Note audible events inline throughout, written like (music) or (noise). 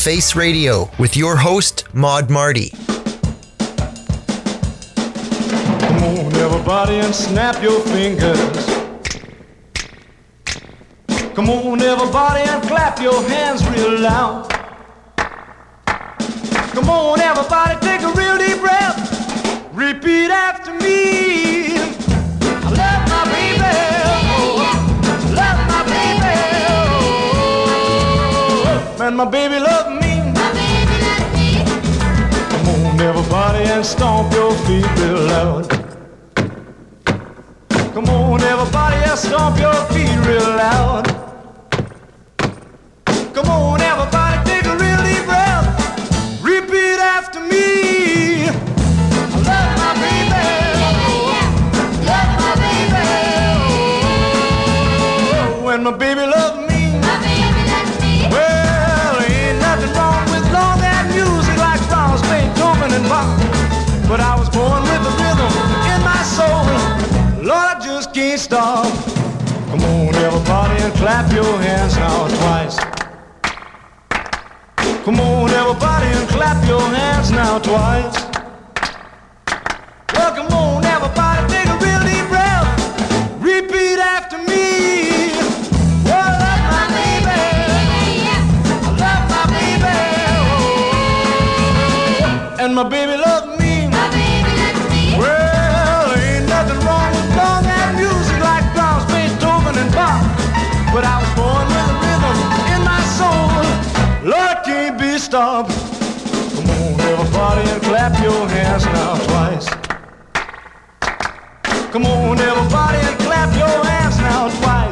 Face Radio with your host, Mod Marty. Come on, everybody, and snap your fingers. Come on, everybody, and clap your hands real loud. Come on, everybody, take a real deep breath. Repeat after me. And my baby love me. Come on, everybody, and stomp your feet real loud. Come on, everybody, and stomp your feet real loud. Come on, everybody, clap your hands now twice. Come on, everybody, and clap your hands now twice. Well, come on, now twice. Come on, everybody, and clap your hands now twice.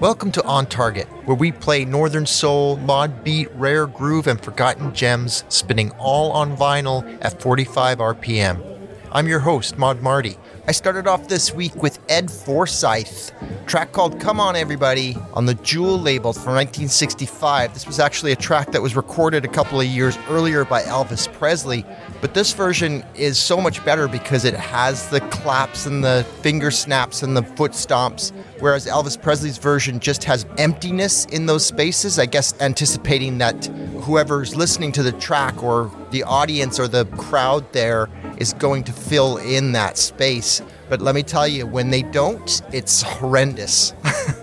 Welcome to On Target, where we play Northern Soul, Mod Beat, Rare Groove, and Forgotten Gems, spinning all on vinyl at 45 RPM. I'm your host, Mod Marty. I started off this week with Ed Forsyth, track called Come On Everybody on the Jewel label from 1965. This was actually a track that was recorded a couple of years earlier by Elvis Presley, but this version is so much better because it has the claps and the finger snaps and the foot stomps, whereas Elvis Presley's version just has emptiness in those spaces, I guess anticipating that whoever's listening to the track or the audience or the crowd there is going to fill in that space. But let me tell you, when they don't, it's horrendous.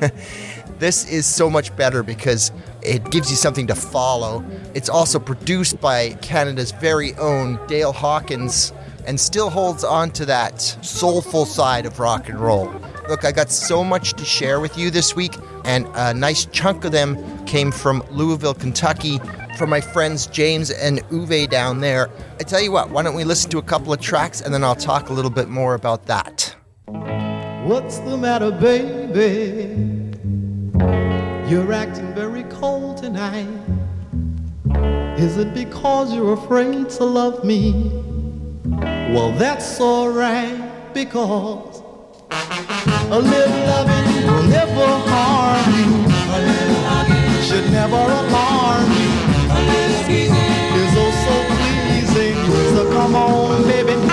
(laughs) this is so much better because it gives you something to follow. It's also produced by Canada's very own Dale Hawkins and still holds on to that soulful side of rock and roll. Look, I got so much to share with you this week, and a nice chunk of them came from Louisville, Kentucky, from my friends James and Uwe down there. I tell you what, why don't we listen to a couple of tracks and then I'll talk a little bit more about that. What's the matter, baby? You're acting very cold tonight. Is it because you're afraid to love me? Well, that's alright, because a little loving will never harm you. A little hugging should never alarm come on, baby,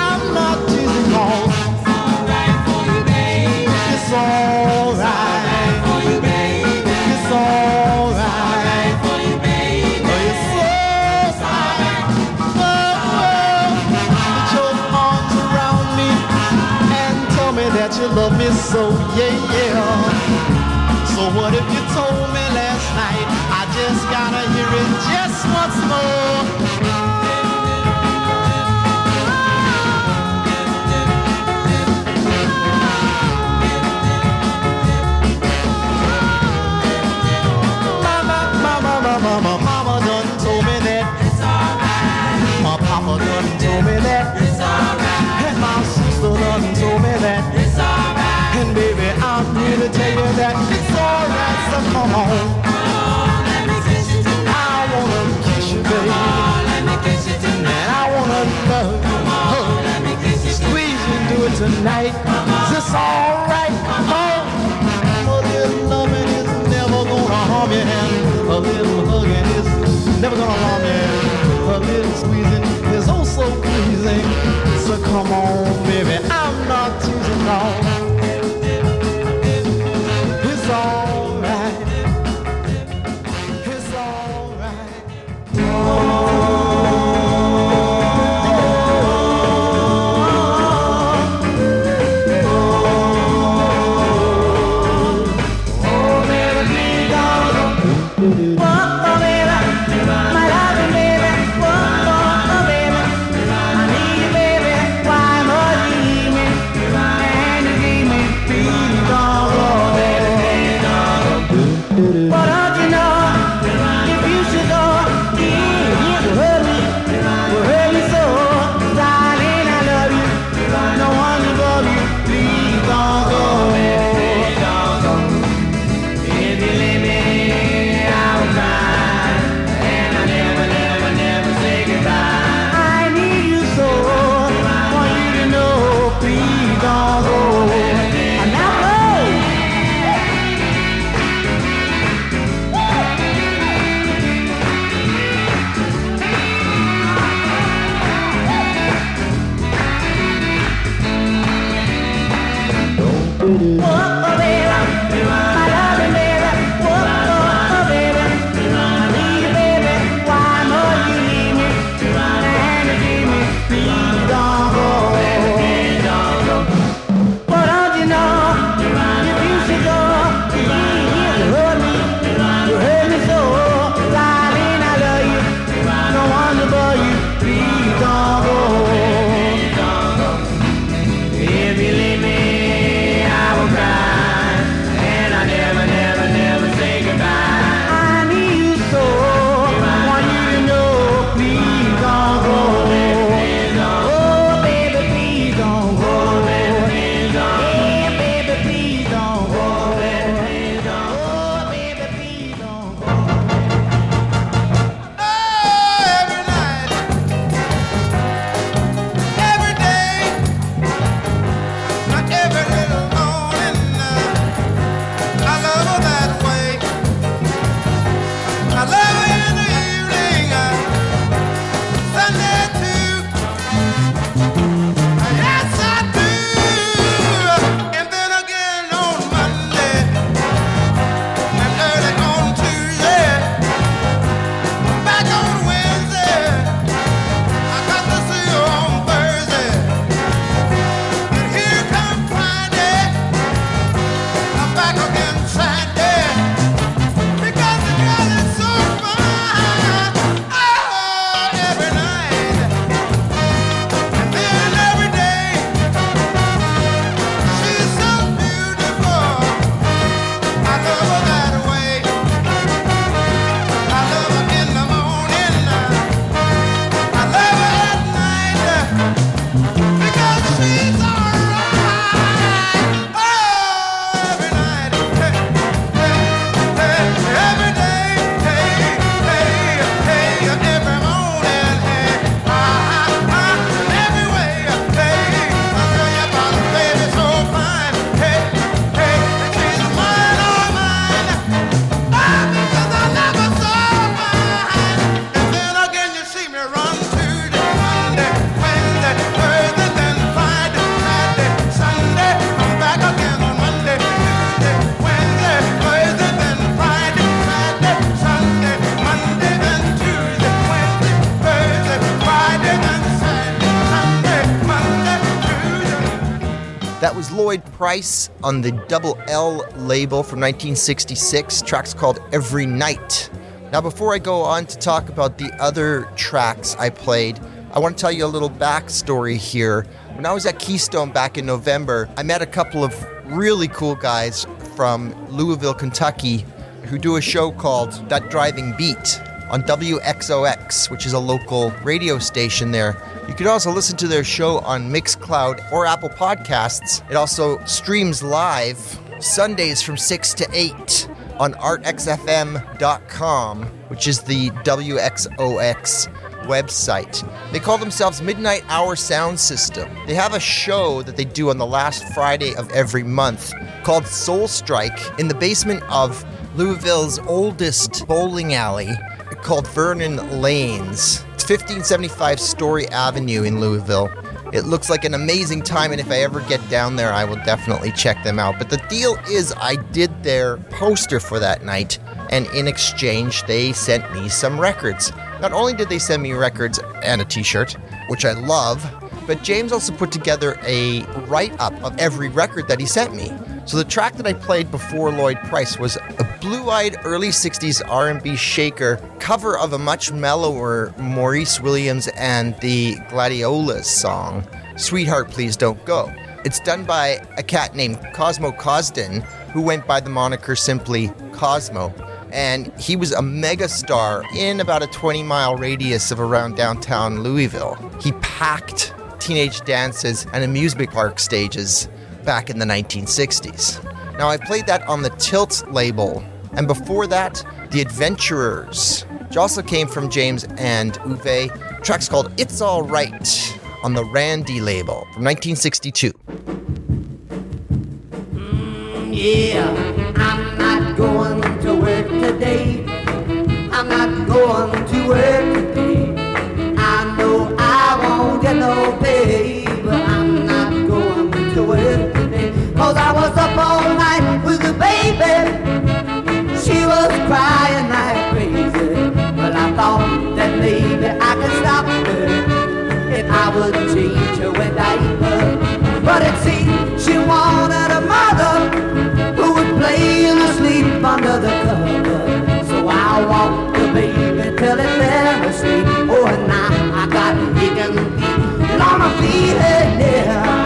never gonna harm you. A little squeezing is oh so pleasing. So come on, baby. Price on the Double L label from 1966. Tracks called Every Night. Now, before I go on to talk about the other tracks I played, I want to tell you a little backstory here. When I was at Keystone back in November, I met a couple of really cool guys from Louisville, Kentucky, who do a show called That Driving Beat on WXOX, which is a local radio station there. You can also listen to their show on Mixcloud or Apple Podcasts. It also streams live Sundays from 6 to 8 on artxfm.com, which is the WXOX website. They call themselves Midnight Hour Sound System. They have a show that they do on the last Friday of every month called Soul Strike in the basement of Louisville's oldest bowling alley called Vernon Lanes. It's 1575 Story Avenue in Louisville. It looks like an amazing time, and if I ever get down there, I will definitely check them out. But the deal is, I did their poster for that night, and in exchange, they sent me some records. Not only did they send me records and a t shirt, which I love, but James also put together a write up of every record that he sent me. So the track that I played before Lloyd Price was a blue-eyed early 60s R&B shaker cover of a much mellower Maurice Williams and the Gladiolas song, Sweetheart Please Don't Go. It's done by a cat named Cosmo Cosden, who went by the moniker simply Cosmo. And he was a megastar in about a 20 mile radius of around downtown Louisville. He packed teenage dances and amusement park stages back in the 1960s. Now, I played that on the Tilt label, and before that, The Adventurers, which also came from James and Uwe. Track's called It's All Right on the Randy label from 1962. Mm, yeah, I'm not going to work today. I'm not going to work today. Baby. She was crying like crazy. But I thought that maybe I could stop her if I would change her with diaper. But it seemed she wanted a mother who would play and asleep under the cover. So I walked the baby till it fell asleep. Oh, and now I got aching feet, long feet, yeah.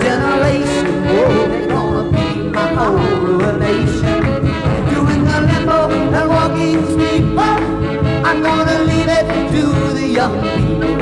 Generation, oh, they gonna be my whole ruination. The walking I'm gonna leave it to the young people.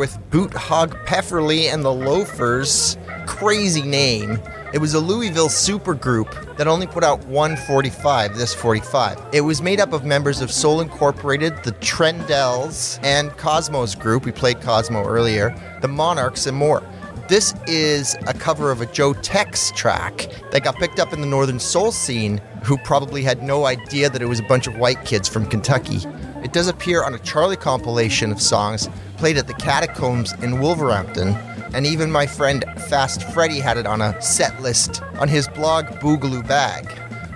with Boot Hog Pefferly and the Loafers. Crazy name. It was a Louisville supergroup that only put out one 45, this 45. It was made up of members of Soul Incorporated, the Trendells, and Cosmos Group. We played Cosmo earlier, the Monarchs, and more. This is a cover of a Joe Tex track that got picked up in the Northern Soul scene, who probably had no idea that it was a bunch of white kids from Kentucky. It does appear on a Charly compilation of songs played at the Catacombs in Wolverhampton, and even my friend Fast Freddy had it on a set list on his blog Boogaloo Bag.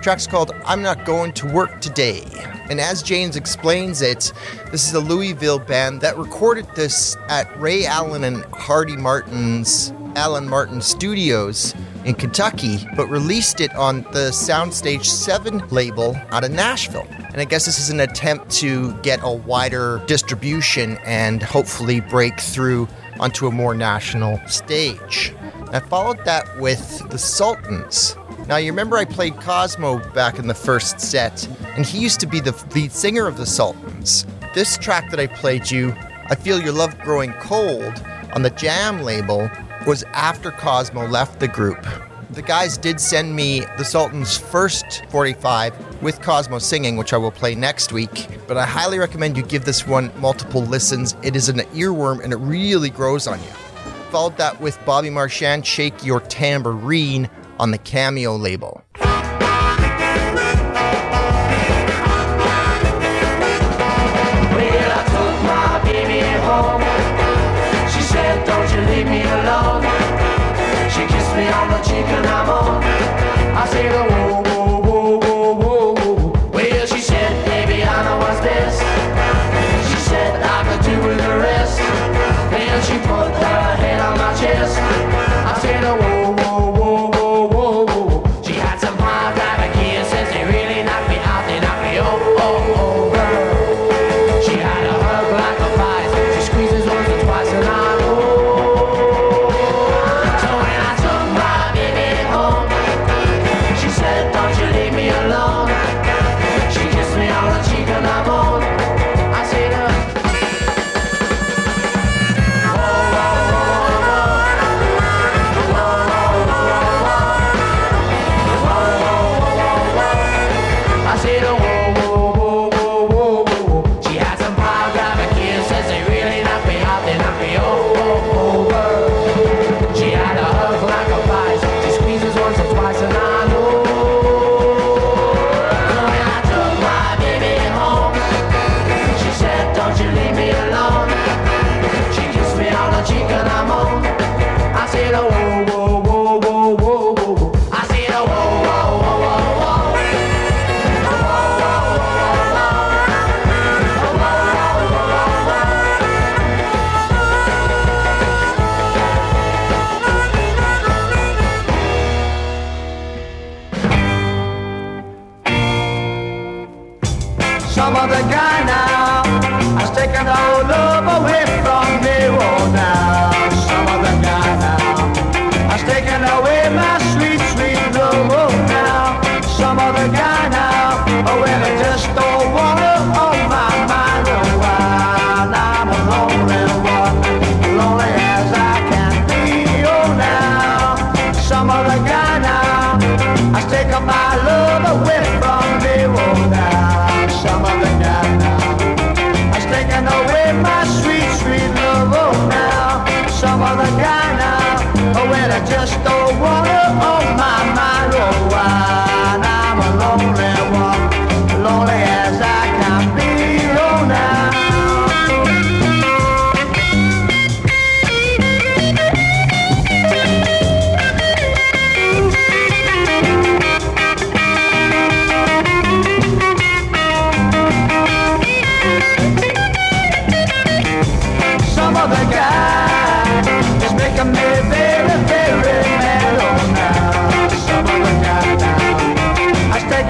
track's called I'm Not Going to Work Today. And as James explains it, this is a Louisville band that recorded this at Ray Allen and Hardy Martin's Allen Martin Studios in Kentucky, but released it on the Soundstage 7 label out of Nashville. And I guess this is an attempt to get a wider distribution and hopefully break through onto a more national stage. I followed that with the Sultans, now, you remember I played Cosmo back in the first set, and he used to be the lead singer of the Sultans. This track that I played you, I Feel Your Love Growing Cold, on the Jam label, was after Cosmo left the group. The guys did send me the Sultan's first 45 with Cosmo singing, which I will play next week. But I highly recommend you give this one multiple listens. It is an earworm and it really grows on you. Followed that with Bobby Marchan, Shake Your Tambourine on the Cameo label. I see the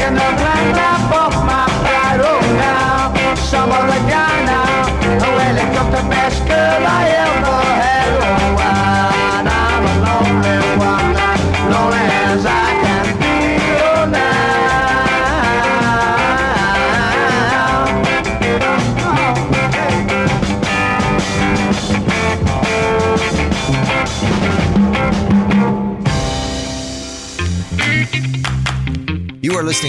like an umbrella.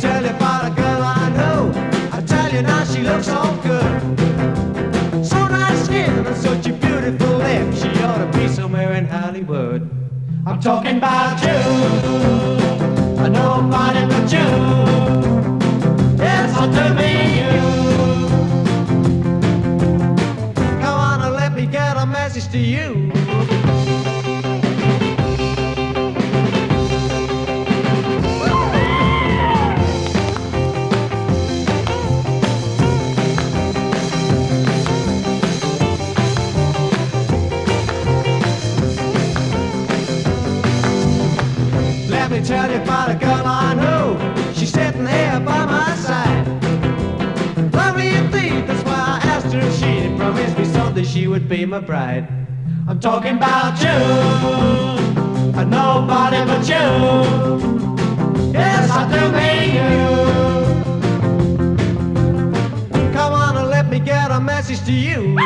tell you about a girl I know. I tell you now, she looks so good. So nice skin and such a beautiful lips. She ought to be somewhere in Hollywood. I'm talking about you. Know nobody but you. Yes, I do mean you. Come on and let me get a message to you. Would be my bride. I'm talking about you, and nobody but you. Yes, I do mean you. Come on and let me get a message to you.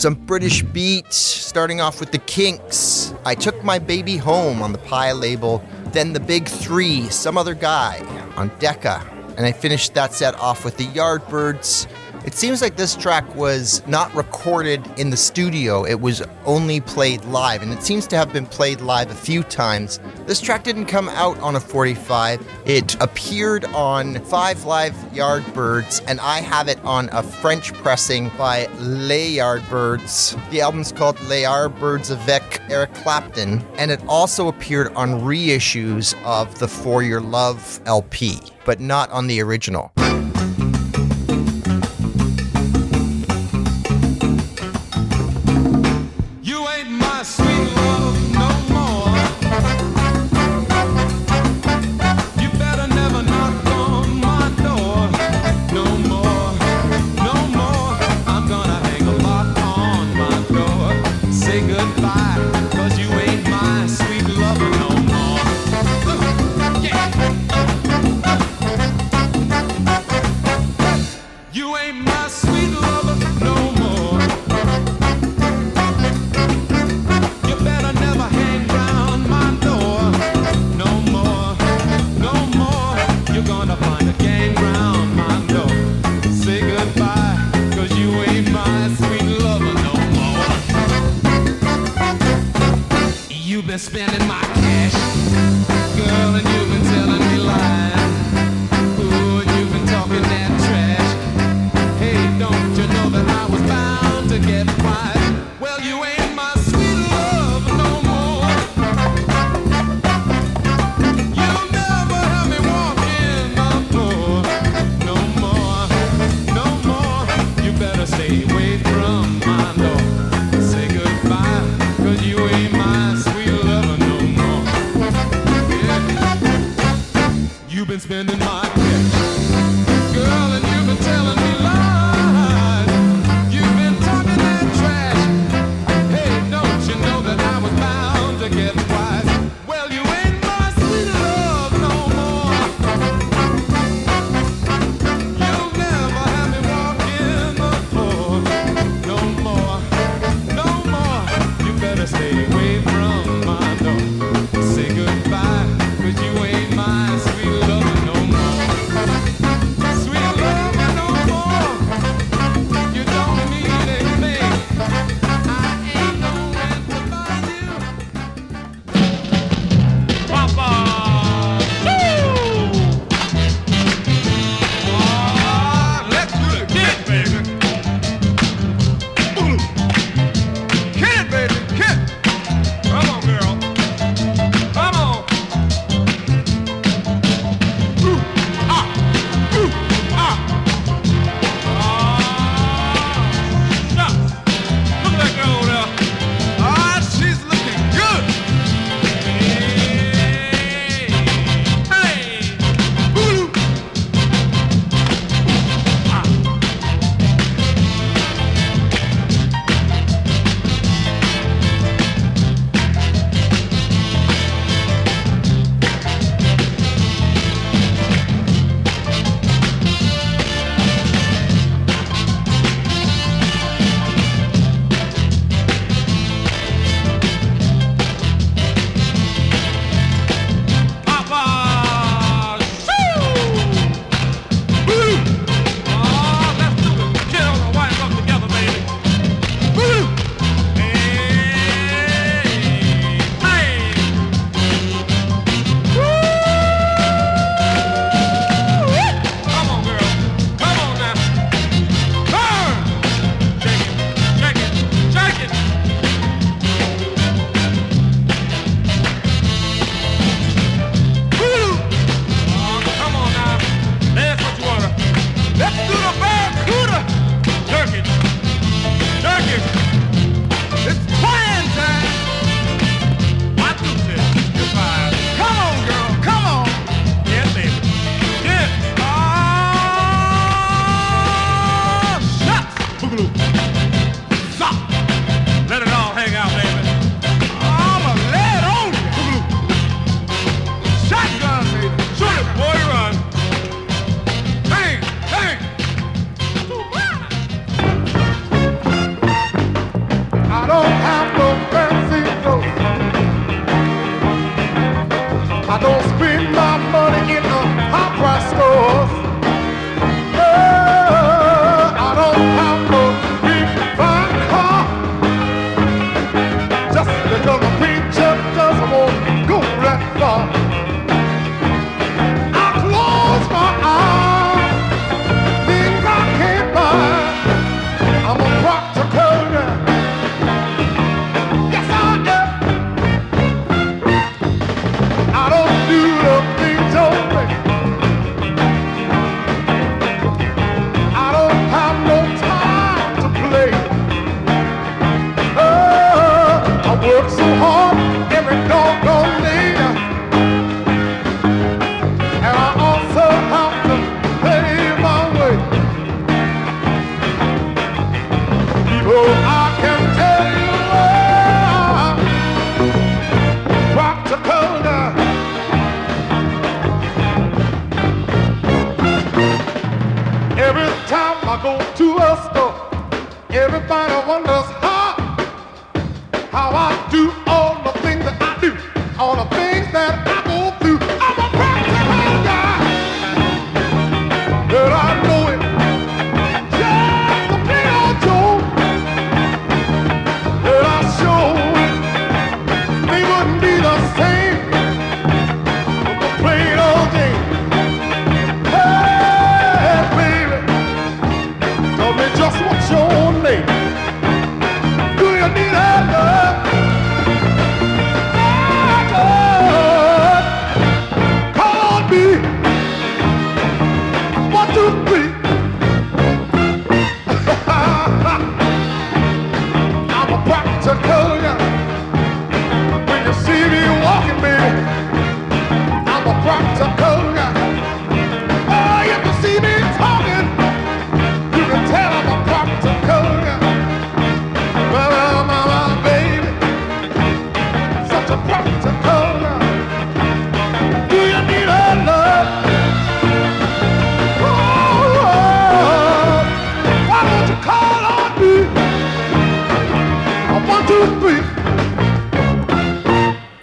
Some British beats, starting off with the Kinks. I took my baby home on the Pye label, then the Big Three, some other guy on Decca, and I finished that set off with the Yardbirds. It seems like this track was not recorded in the studio, it was only played live, and it seems to have been played live a few times. This track didn't come out on a 45, it appeared on Five Live Yardbirds, and I have it on a French pressing by Les Yardbirds. The album's called Les Yardbirds avec Eric Clapton, and it also appeared on reissues of the For Your Love LP, but not on the original.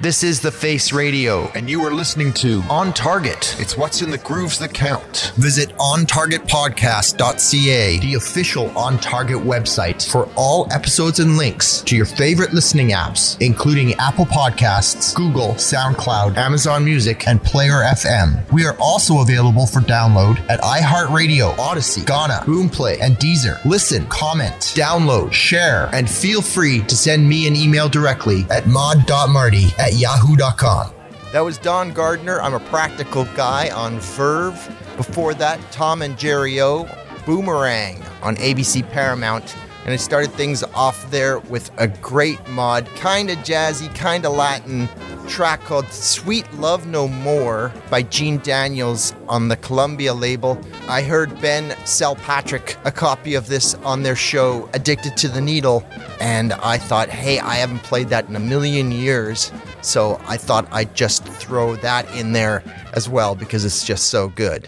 This is The Face Radio, and you are listening to On Target. It's what's in the grooves that count. Visit OnTargetPodcast.ca, the official On Target website for all episodes and links to your favorite listening apps, including Apple Podcasts, Google, SoundCloud, Amazon Music, and Player FM. We are also available for download at iHeartRadio, Audacy, Gaana, Boomplay, and Deezer. Listen, comment, download, share, and feel free to send me an email directly at mod.marty at yahoo.com. That was Don Gardner. I'm a practical guy on Verve. Before that, Tom and Jerrio, Boomerang on ABC Paramount. And I started things off there with a great mod, kind of jazzy, kind of Latin track called Sweet Love No More by Gene Daniels on the Columbia label. I heard Ben sell Patrick a copy of this on their show, Addicted to the Needle, and I thought, hey, I haven't played that in a million years, so I thought I'd just throw that in there as well because it's just so good.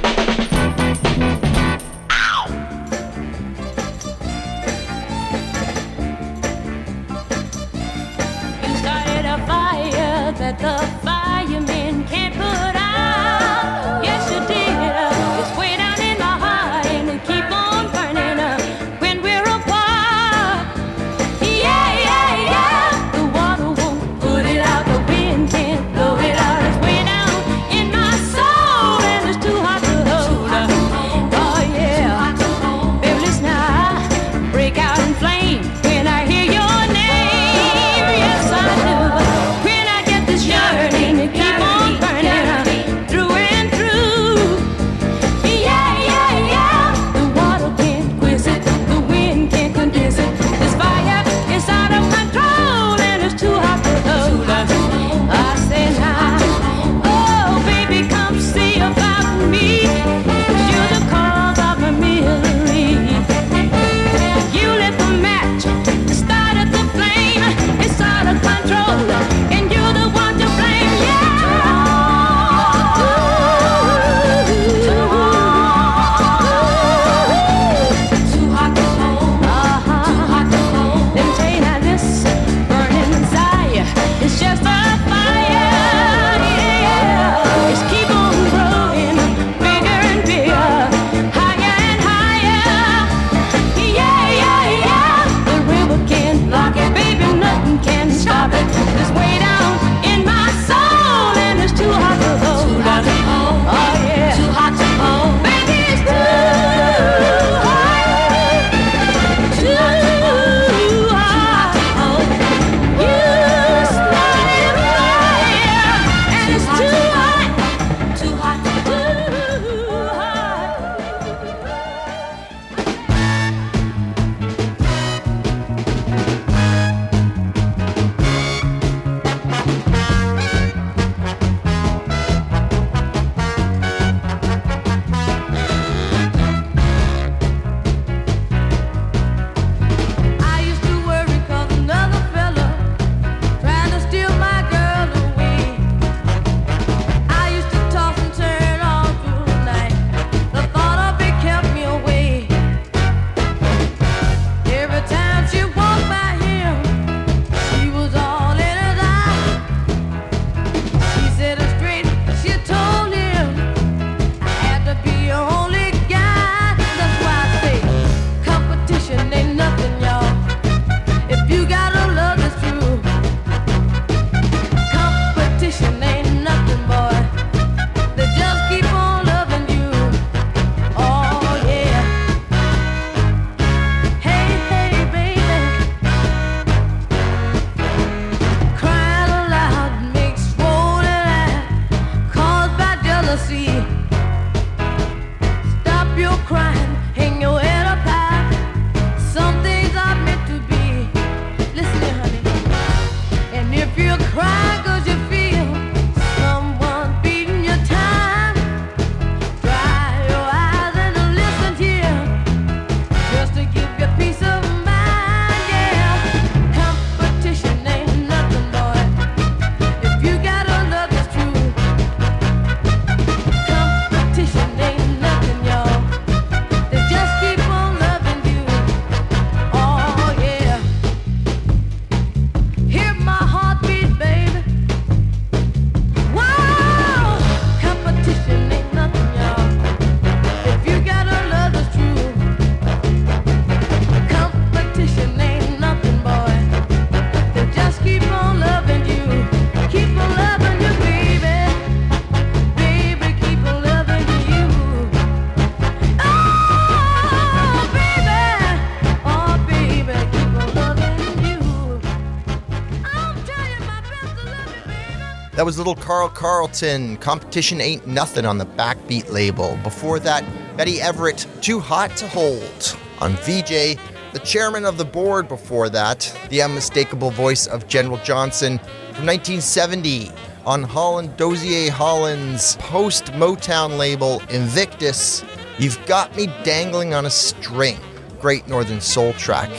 Was little Carl Carlton. Competition ain't nothing on the Backbeat label. Before that, Betty Everett, Too Hot to Hold. On Vee-Jay, the chairman of the board before that, the unmistakable voice of General Johnson from 1970. On Holland Dozier Holland's post Motown label, Invictus, You've Got Me Dangling on a String. Great Northern Soul track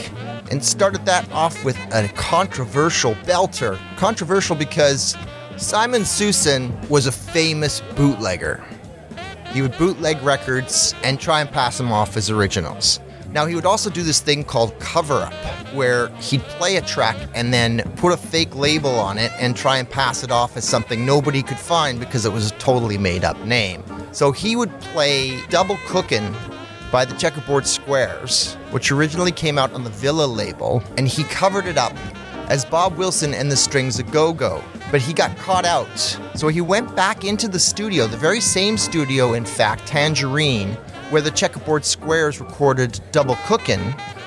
and started that off with a controversial belter. Controversial because Simon Soussan was a famous bootlegger. He would bootleg records and try and pass them off as originals. Now, he would also do this thing called cover up, where he'd play a track and then put a fake label on it and try and pass it off as something nobody could find because it was a totally made up name. So he would play Double Cookin' by the Checkerboard Squares, which originally came out on the Villa label, and he covered it up as Bob Wilson and the Strings of Go Go. But he got caught out. So he went back into the studio, the very same studio, in fact, Tangerine, where the Checkerboard Squares recorded Double Cookin'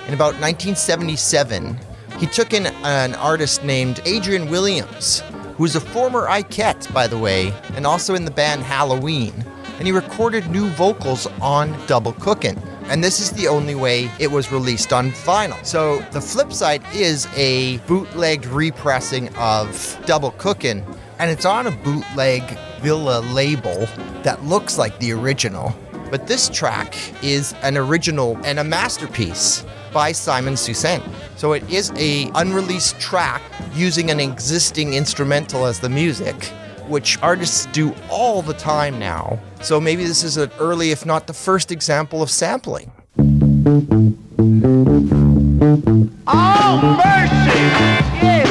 in about 1977. He took in an artist named Adrian Williams, who's a former Ikette, by the way, and also in the band Halloween and he recorded new vocals on Double Cookin'. And this is the only way it was released on vinyl. So the flip side is a bootlegged repressing of Double Cookin', and it's on a bootleg Villa label that looks like the original. But this track is an original and a masterpiece by Simon Soussan. So it is a unreleased track using an existing instrumental as the music which artists do all the time now. So maybe this is an early, if not the first example of sampling. Oh, mercy! Yeah!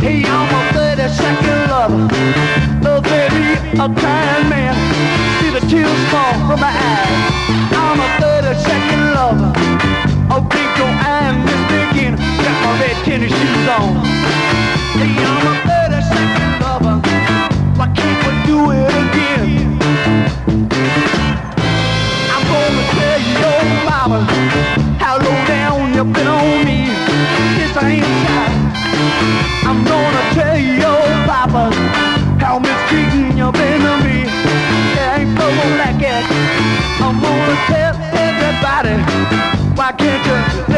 A 30 second lover. Baby, a kind man. See the tears fall from my eyes. I'm a 30 second lover. Miss Got my red tennis shoes on. Hey, I'm a 30 second lover. Why can't tell everybody why can't you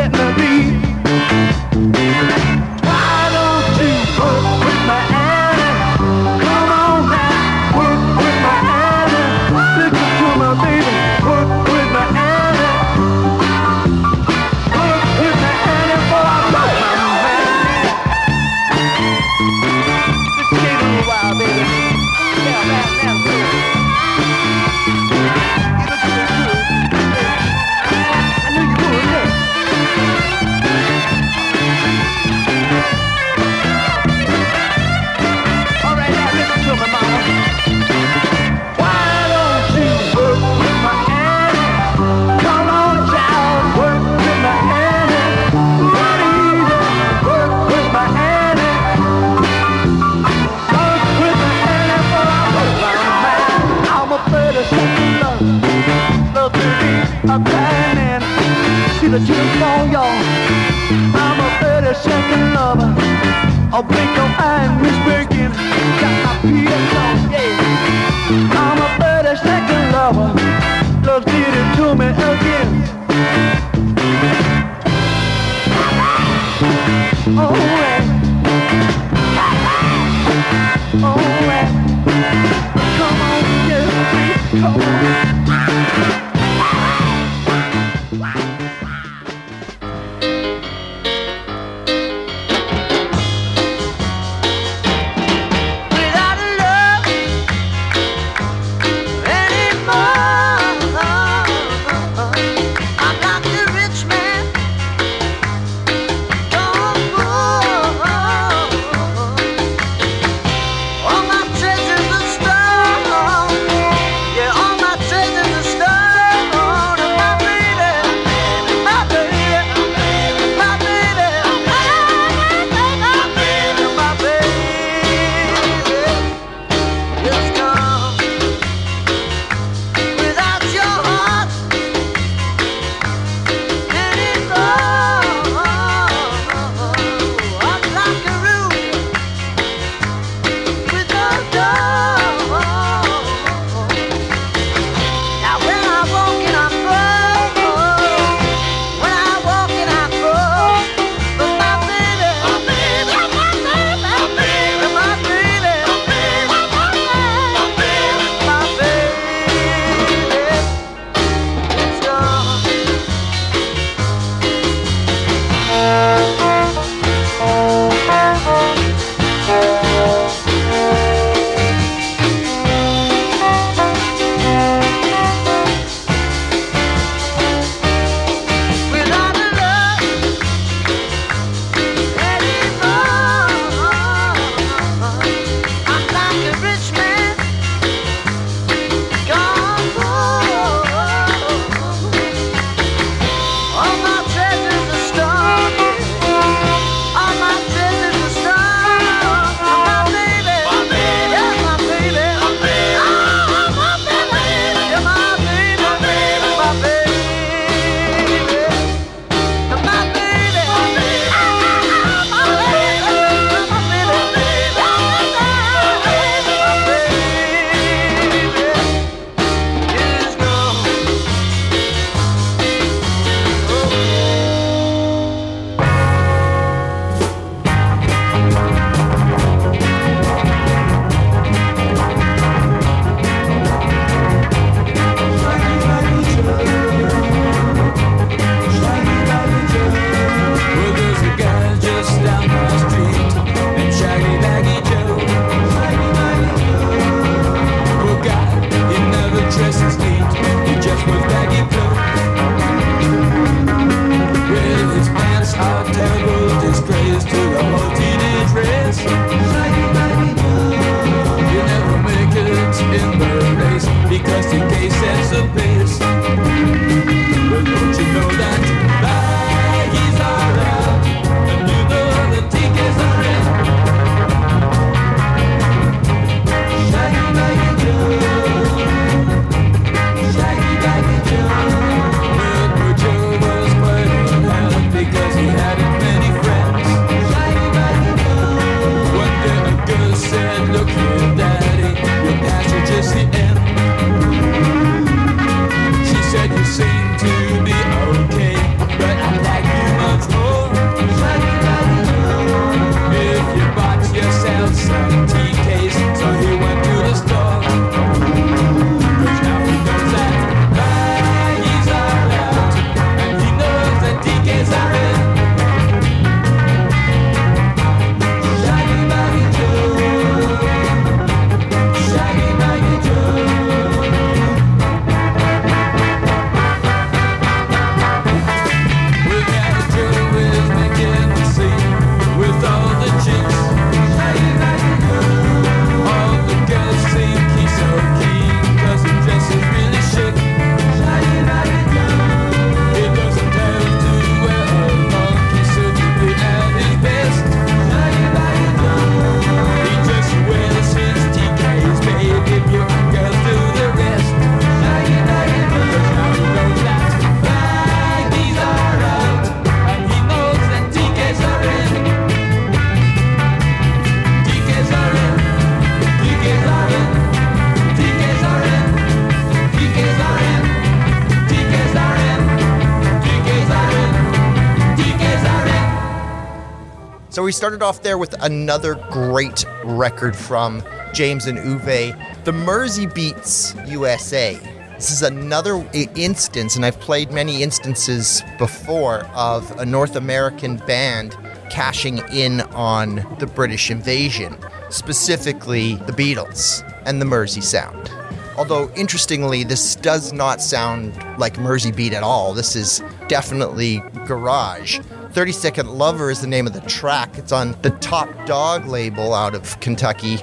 started off there with another great record from James and Uwe, the Mersey Beats USA. This is another instance, and I've played many instances before of a North American band cashing in on the British invasion, specifically the Beatles and the Mersey sound. Although, interestingly, this does not sound like Mersey Beat at all. This is definitely garage. 30 Second Lover is the name of the track. It's on the Top Dog label out of Kentucky.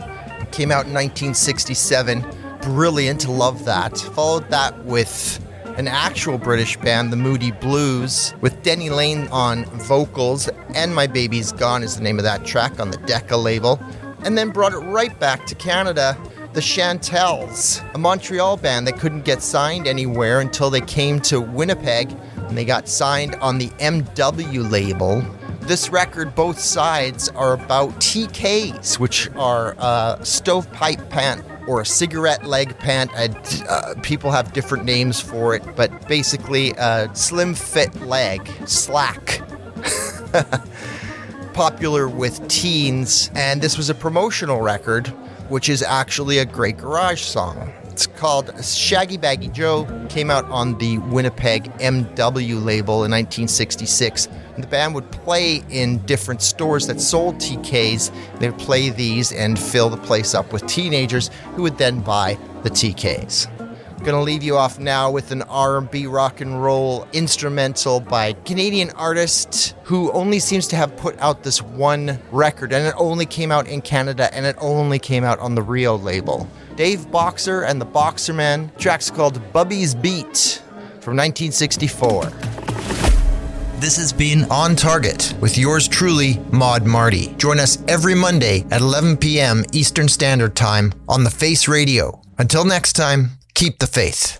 Came out in 1967. Brilliant, love that. Followed that with an actual British band, the Moody Blues, with Denny Laine on vocals, and My Baby's Gone is the name of that track on the Decca label. And then brought it right back to Canada the Chantels, a Montreal band that couldn't get signed anywhere until they came to Winnipeg and they got signed on the MW label. This record, both sides are about TKs, which are a stovepipe pant or a cigarette leg pant. Uh, uh, people have different names for it, but basically a slim fit leg, slack (laughs) popular with teens, and this was a promotional record, which is actually a great garage song. It's called Shaggy Baggy Joe, came out on the Winnipeg MW label in 1966. And the band would play in different stores that sold TKs. They would play these and fill the place up with teenagers who would then buy the TKs. Gonna leave you off now with an R&B rock and roll instrumental by Canadian artist who only seems to have put out this one record, and it only came out in Canada, and it only came out on the Rio label. Dave Boxer and the Boxermen. Track's called Bubby's Beat from 1964. This has been On Target with yours truly, Mod Marty. Join us every Monday at 11 p.m. Eastern Standard Time on the Face Radio. Until next time, keep the faith.